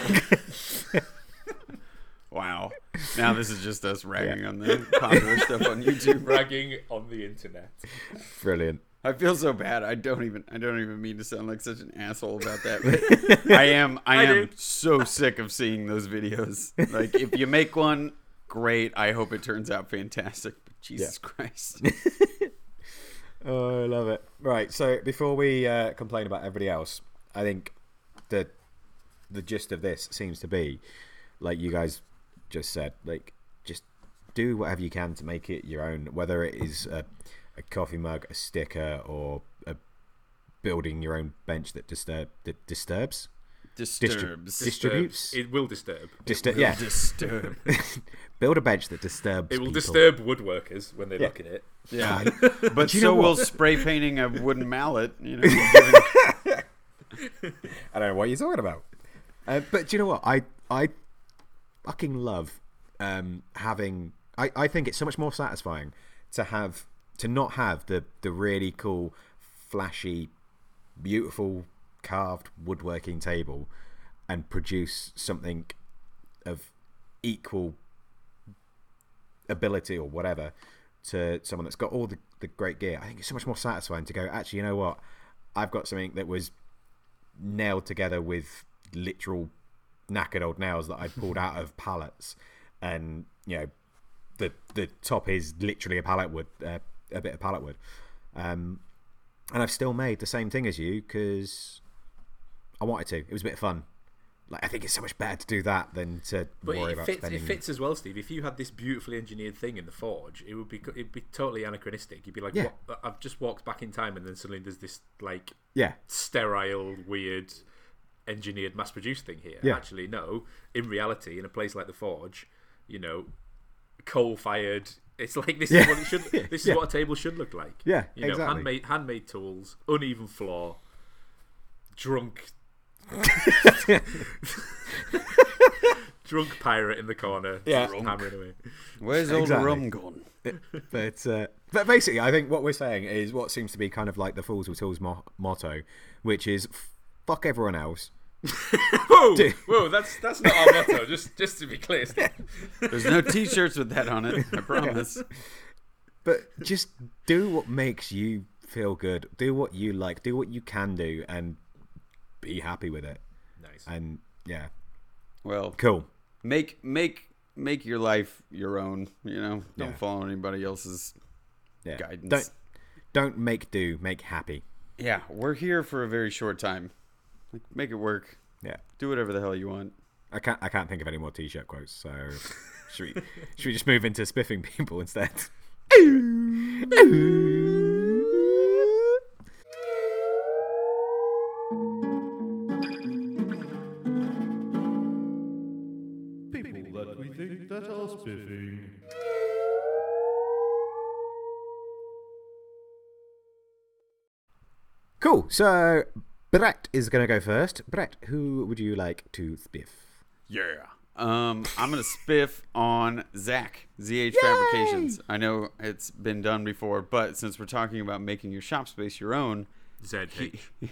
Wow. Now this is just us ragging on the popular stuff on YouTube. Bragging on the internet. Brilliant. I feel so bad. I don't even I don't even mean to sound like such an asshole about that. But I am I, I am do. so sick of seeing those videos. Like if you make one, great. I hope it turns out fantastic. But Jesus Christ. Oh, I love it. Right, so before we uh, complain about everybody else, I think the the gist of this seems to be, like you guys just said, like just do whatever you can to make it your own, whether it is a, a coffee mug, a sticker, or a building your own bench that disturb that disturbs, Disturbs. Distributes? It will disturb. Distur- Will yeah, Disturb. build a bench that disturbs. It will people. disturb woodworkers when they Yeah. look at it. Yeah. Fine. But so will spray painting a wooden mallet, you know. giving- I don't know what you're talking about. Uh, but do you know what? I I fucking love um, having. I, I think it's so much more satisfying to have to not have the the really cool, flashy, beautiful carved woodworking table, and produce something of equal ability or whatever to someone that's got all the, the great gear. I think it's so much more satisfying to go, actually, you know what? I've got something that was nailed together with literal knackered old nails that I pulled out of pallets, and you know, the the top is literally a pallet wood, uh, a bit of pallet wood, um, and I've still made the same thing as you because I wanted to. It was a bit of fun. Like I think it's so much better to do that than to But worry it about fits, spending. it fits as well, Steve. If you had this beautifully engineered thing in the forge, it would be it'd be totally anachronistic. You'd be like, Yeah. what? I've just walked back in time, and then suddenly there's this like Yeah, sterile, weird, engineered, mass-produced thing here. Yeah. Actually, no. In reality, in a place like the Forge, you know, coal-fired. It's like this Yeah. is what it should. This is Yeah. what a table should look like. Yeah, you know, exactly. handmade handmade tools, uneven floor, drunk. drunk pirate in the corner, Yeah. just hammering away. Where's all Exactly. the rum gone? but uh, but basically, I think what we're saying is what seems to be kind of like the fools with tools mo- motto, which is fuck everyone else. Whoa, Dude. whoa, that's that's not our motto. Just just to be clear, There's no t-shirts with that on it. I promise. But just do what makes you feel good. Do what you like. Do what you can do, and be happy with it. nice. And yeah, Well, cool. make make make your life your own. You know, don't Yeah. follow anybody else's Yeah. guidance. Don't don't make do. Make happy. Yeah, we're here for a very short time. Like, make it work. Yeah. Do whatever the hell you want. I can't. I can't think of any more t-shirt quotes. So should we? should we just move into spiffing people instead? People that we think that are spiffing. Cool. So Brett is going to go first. Brett, who would you like to spiff? Yeah. Um, I'm gonna spiff on Zach ZH Fabrications. I know it's been done before, but since we're talking about making your shop space your own, ZH.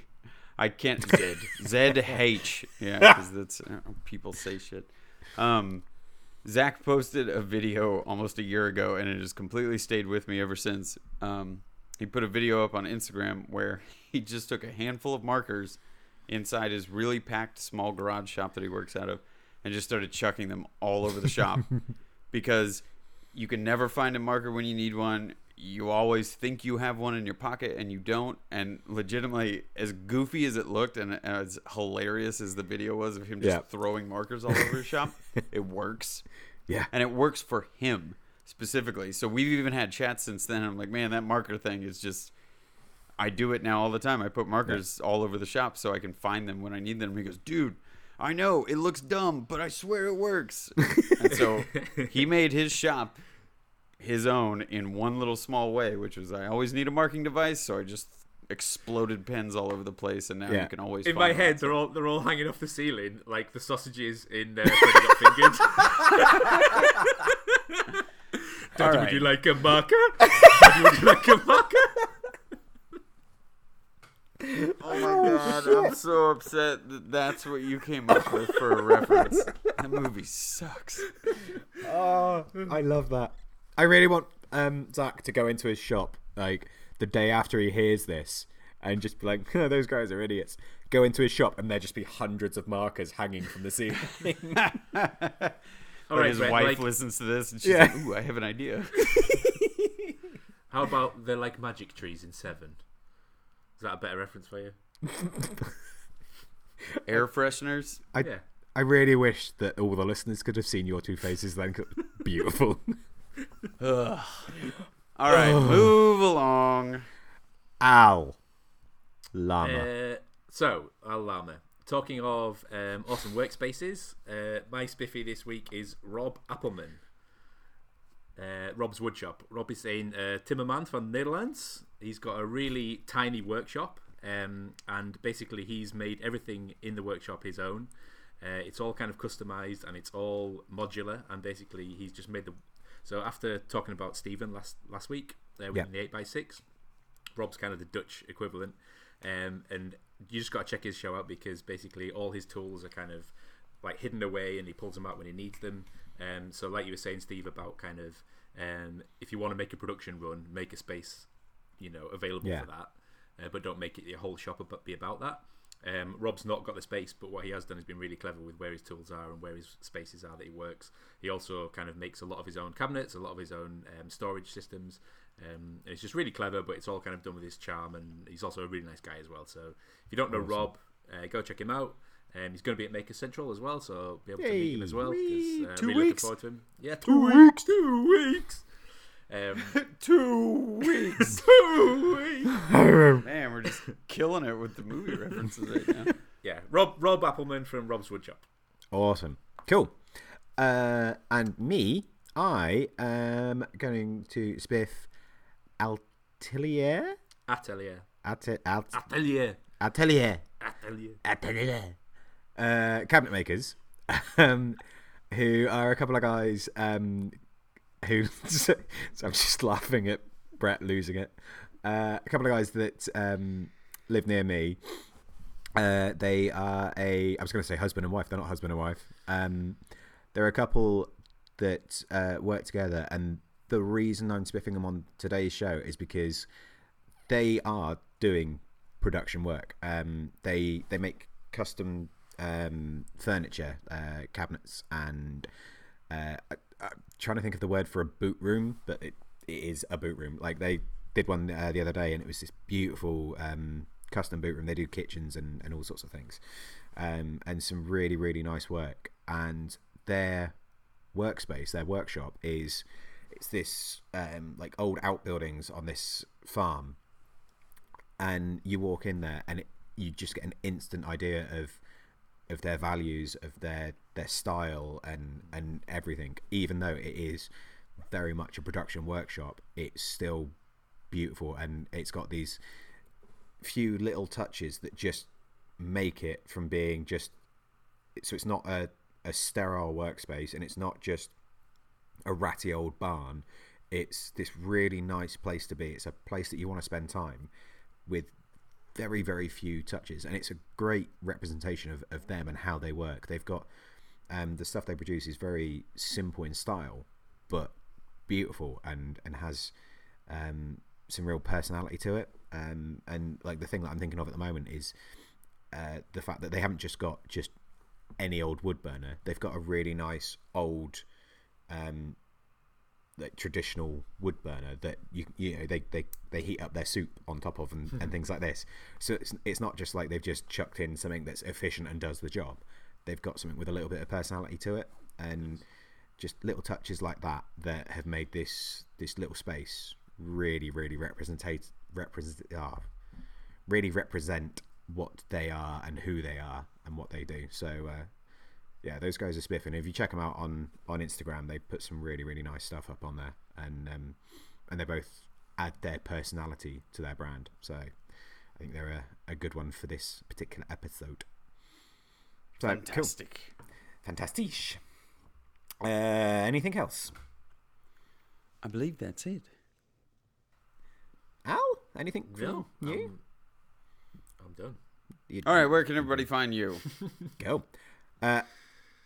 I can't Z ZH. Yeah, because that's uh, people say shit. Um, Zach posted a video almost a year ago, and it has completely stayed with me ever since. Um, he put a video up on Instagram where he just took a handful of markers inside his really packed small garage shop that he works out of, and just started chucking them all over the shop because you can never find a marker when you need one. You always think you have one in your pocket and you don't. And legitimately, as goofy as it looked and as hilarious as the video was of him just Yeah. throwing markers all over his shop, it works. Yeah. And it works for him specifically. So we've even had chats since then. I'm like, man, that marker thing is just. I do it now all the time. I put markers all over the shop so I can find them when I need them. He goes, dude, I know it looks dumb, but I swear it works. and so he made his shop his own in one little small way, which was I always need a marking device, so I just exploded pens all over the place, and now Yeah. you can always. In find my lots head, of- they're all they're all hanging off the ceiling like the sausages in uh, Freddy Got Fingered. Daddy, would you like a marker? Daddy, would you like a marker? Oh my god, I'm so upset that that's what you came up with for a reference. That movie sucks. Oh, I love that. I really want um, Zach to go into his shop like the day after he hears this and just be like, "Huh, "Those guys are idiots." Go into his shop and there just be hundreds of markers hanging from the ceiling. All But right, his Brett, wife like, listens to this and she's Yeah. like, "Ooh, I have an idea." how about they're like magic trees in Seven? Is that a better reference for you? Air fresheners. I Yeah. I really wish that all the listeners could have seen your two faces then. Beautiful. Ugh. All right, move along. Al. Llama. Uh, so, Al-Lama. Talking of um, awesome workspaces, uh, my spiffy this week is Rob Appelman. Uh, Rob's Woodshop. Rob is in uh, Timmerman from Netherlands. He's got a really tiny workshop, um, and basically he's made everything in the workshop his own. Uh, it's all kind of customized and it's all modular, and basically he's just made the. So after talking about Stephen last last week, uh, with Yeah. the eight x six, Rob's kind of the Dutch equivalent, um, and you just got to check his show out because basically all his tools are kind of like hidden away, and he pulls them out when he needs them. Um, so, like you were saying, Steve, about kind of um, if you want to make a production run, make a space, you know, available Yeah. for that, uh, but don't make it your whole shop ab- be about that. Um, Rob's not got the space, but what he has done has been really clever with where his tools are and where his spaces are that he works. He also kind of makes a lot of his own cabinets, a lot of his own um, storage systems. Um, and it's just really clever, but it's all kind of done with his charm, and he's also a really nice guy as well. So if you don't know Rob, uh, go check him out. Um, he's going to be at Maker Central as well, so be able to meet him as well. uh, two really weeks. looking forward to him. Yeah, two, Two weeks. Two weeks. Um, Two weeks. two weeks. Man, we're just killing it with the movie references right now. Yeah, Rob Rob Appleman from Rob's Woodshop. Awesome. Cool. Uh, and me, I am going to spiff Atelier? Atelier. Ate- At- Atelier. Atelier. Atelier. Atelier. Uh, cabinet makers, um, who are a couple of guys um, who. so I'm just laughing at Brett losing it. Uh, a couple of guys that um, live near me. Uh, they are a. I was going to say husband and wife. They're not husband and wife. Um, they're a couple that uh, work together, and the reason I'm spiffing them on today's show is because they are doing production work. Um, they they make custom um, furniture, uh, cabinets, and uh, I'm trying to think of the word for a boot room, but it, it is a boot room. Like they did one uh, the other day, and it was this beautiful um, custom boot room. They do kitchens and, and all sorts of things, um, and some really really nice work. And their workspace, their workshop is it's this um, like old outbuildings on this farm and you walk in there and it, you just get an instant idea of of their values of their their style and and everything even though it is very much a production workshop it's still beautiful and it's got these few little touches that just make it from being just so it's not a a sterile workspace, and it's not just a ratty old barn. It's this really nice place to be. It's a place that you want to spend time with very, very few touches, and it's a great representation of, of them and how they work. They've got um, the stuff they produce is very simple in style, but beautiful and and has um, some real personality to it. Um, and like the thing that I'm thinking of at the moment is uh, the fact that they haven't just got just any old wood burner. They've got a really nice old, um, like traditional wood burner that you you know they, they, they heat up their soup on top of and, and things like this. So it's it's not just like they've just chucked in something that's efficient and does the job. They've got something with a little bit of personality to it, and just little touches like that that have made this this little space really really representate represent ah, really represent what they are and who they are and what they do. So uh, yeah, those guys are spiffing. If you check them out on on Instagram, they put some really really nice stuff up on there, and um, and they both add their personality to their brand. So I think they're a, a good one for this particular episode. So, cool. Fantastic. fantastic. Uh, anything else? I believe that's it. Al, anything from No, you? I'm, I'm done. You- All right, where can everybody find you? Go. Uh,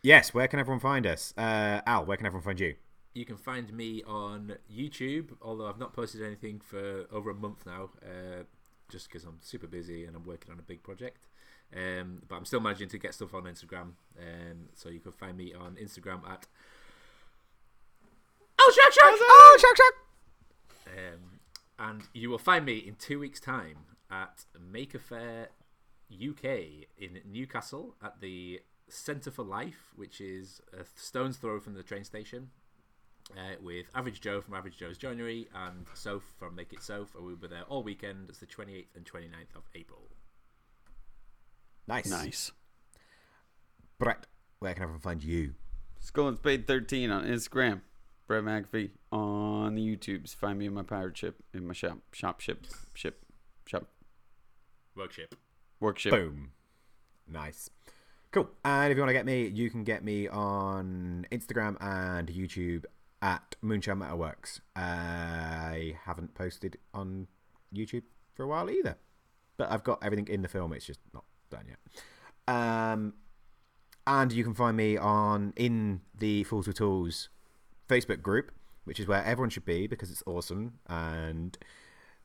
yes, where can everyone find us? Uh, Al, where can everyone find you? You can find me on YouTube, although I've not posted anything for over a month now, uh, just because I'm super busy and I'm working on a big project. Um, but I'm still managing to get stuff on Instagram, um, so you can find me on Instagram at Oh Shark Shark! Oh, shark, shark! Um, and you will find me in two weeks' time at Maker Faire UK in Newcastle at the Centre for Life, which is a stone's throw from the train station. Uh, with Average Joe from Average Joe's Joinery and Soph from Make It Soph, and we'll be there all weekend. It's the 28th and 29th of April. Nice. nice. Brett, where can everyone find you? Skull and Spade 13 on Instagram. Brett McAfee on the YouTubes. Find me in my pirate ship, in my shop, shop, ship, ship, shop, Workship. workship. Boom. Nice. Cool. And if you want to get me, you can get me on Instagram and YouTube at Moonshine Metalworks. I haven't posted on YouTube for a while either, but I've got everything in the film. It's just not done yet. Um, and you can find me on in the Fools with Tools Facebook group, which is where everyone should be because it's awesome and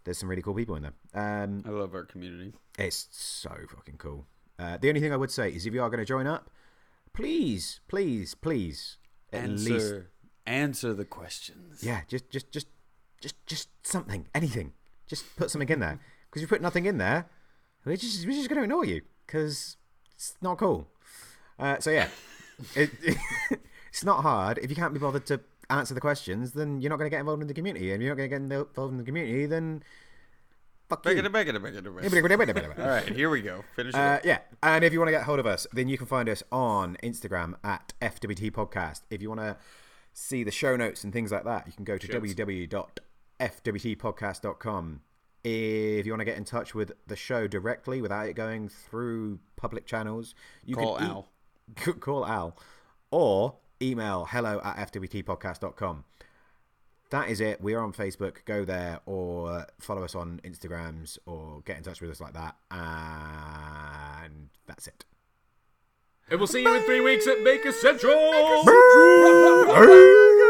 there's some really cool people in there. Um, I love our community. it's so fucking cool. Uh, the only thing I would say is if you are going to join up, please, please, please, at Answer, least, answer the questions. yeah, just, just, just, just, just something, anything. Just put something in there because you put nothing in there, we're just, we're just going to ignore you because it's not cool. Uh, so yeah, it, it's not hard. If you can't be bothered to answer the questions, then you're not going to get involved in the community, and if you're not going to get involved in the community, then fuck you. it, it, it, it. All right, here we go. Finish it. Uh, yeah, and if you want to get hold of us, then you can find us on Instagram at FWT Podcast. If you want to see the show notes and things like that, you can go to www.fwtpodcast.com. If you want to get in touch with the show directly without it going through public channels, you Call can e- Al. call Al or email hello at fwtpodcast.com. That is it. We are on Facebook. Go there or follow us on Instagrams or get in touch with us like that. And that's it. And we'll see you in three weeks at Maker Central! Bye.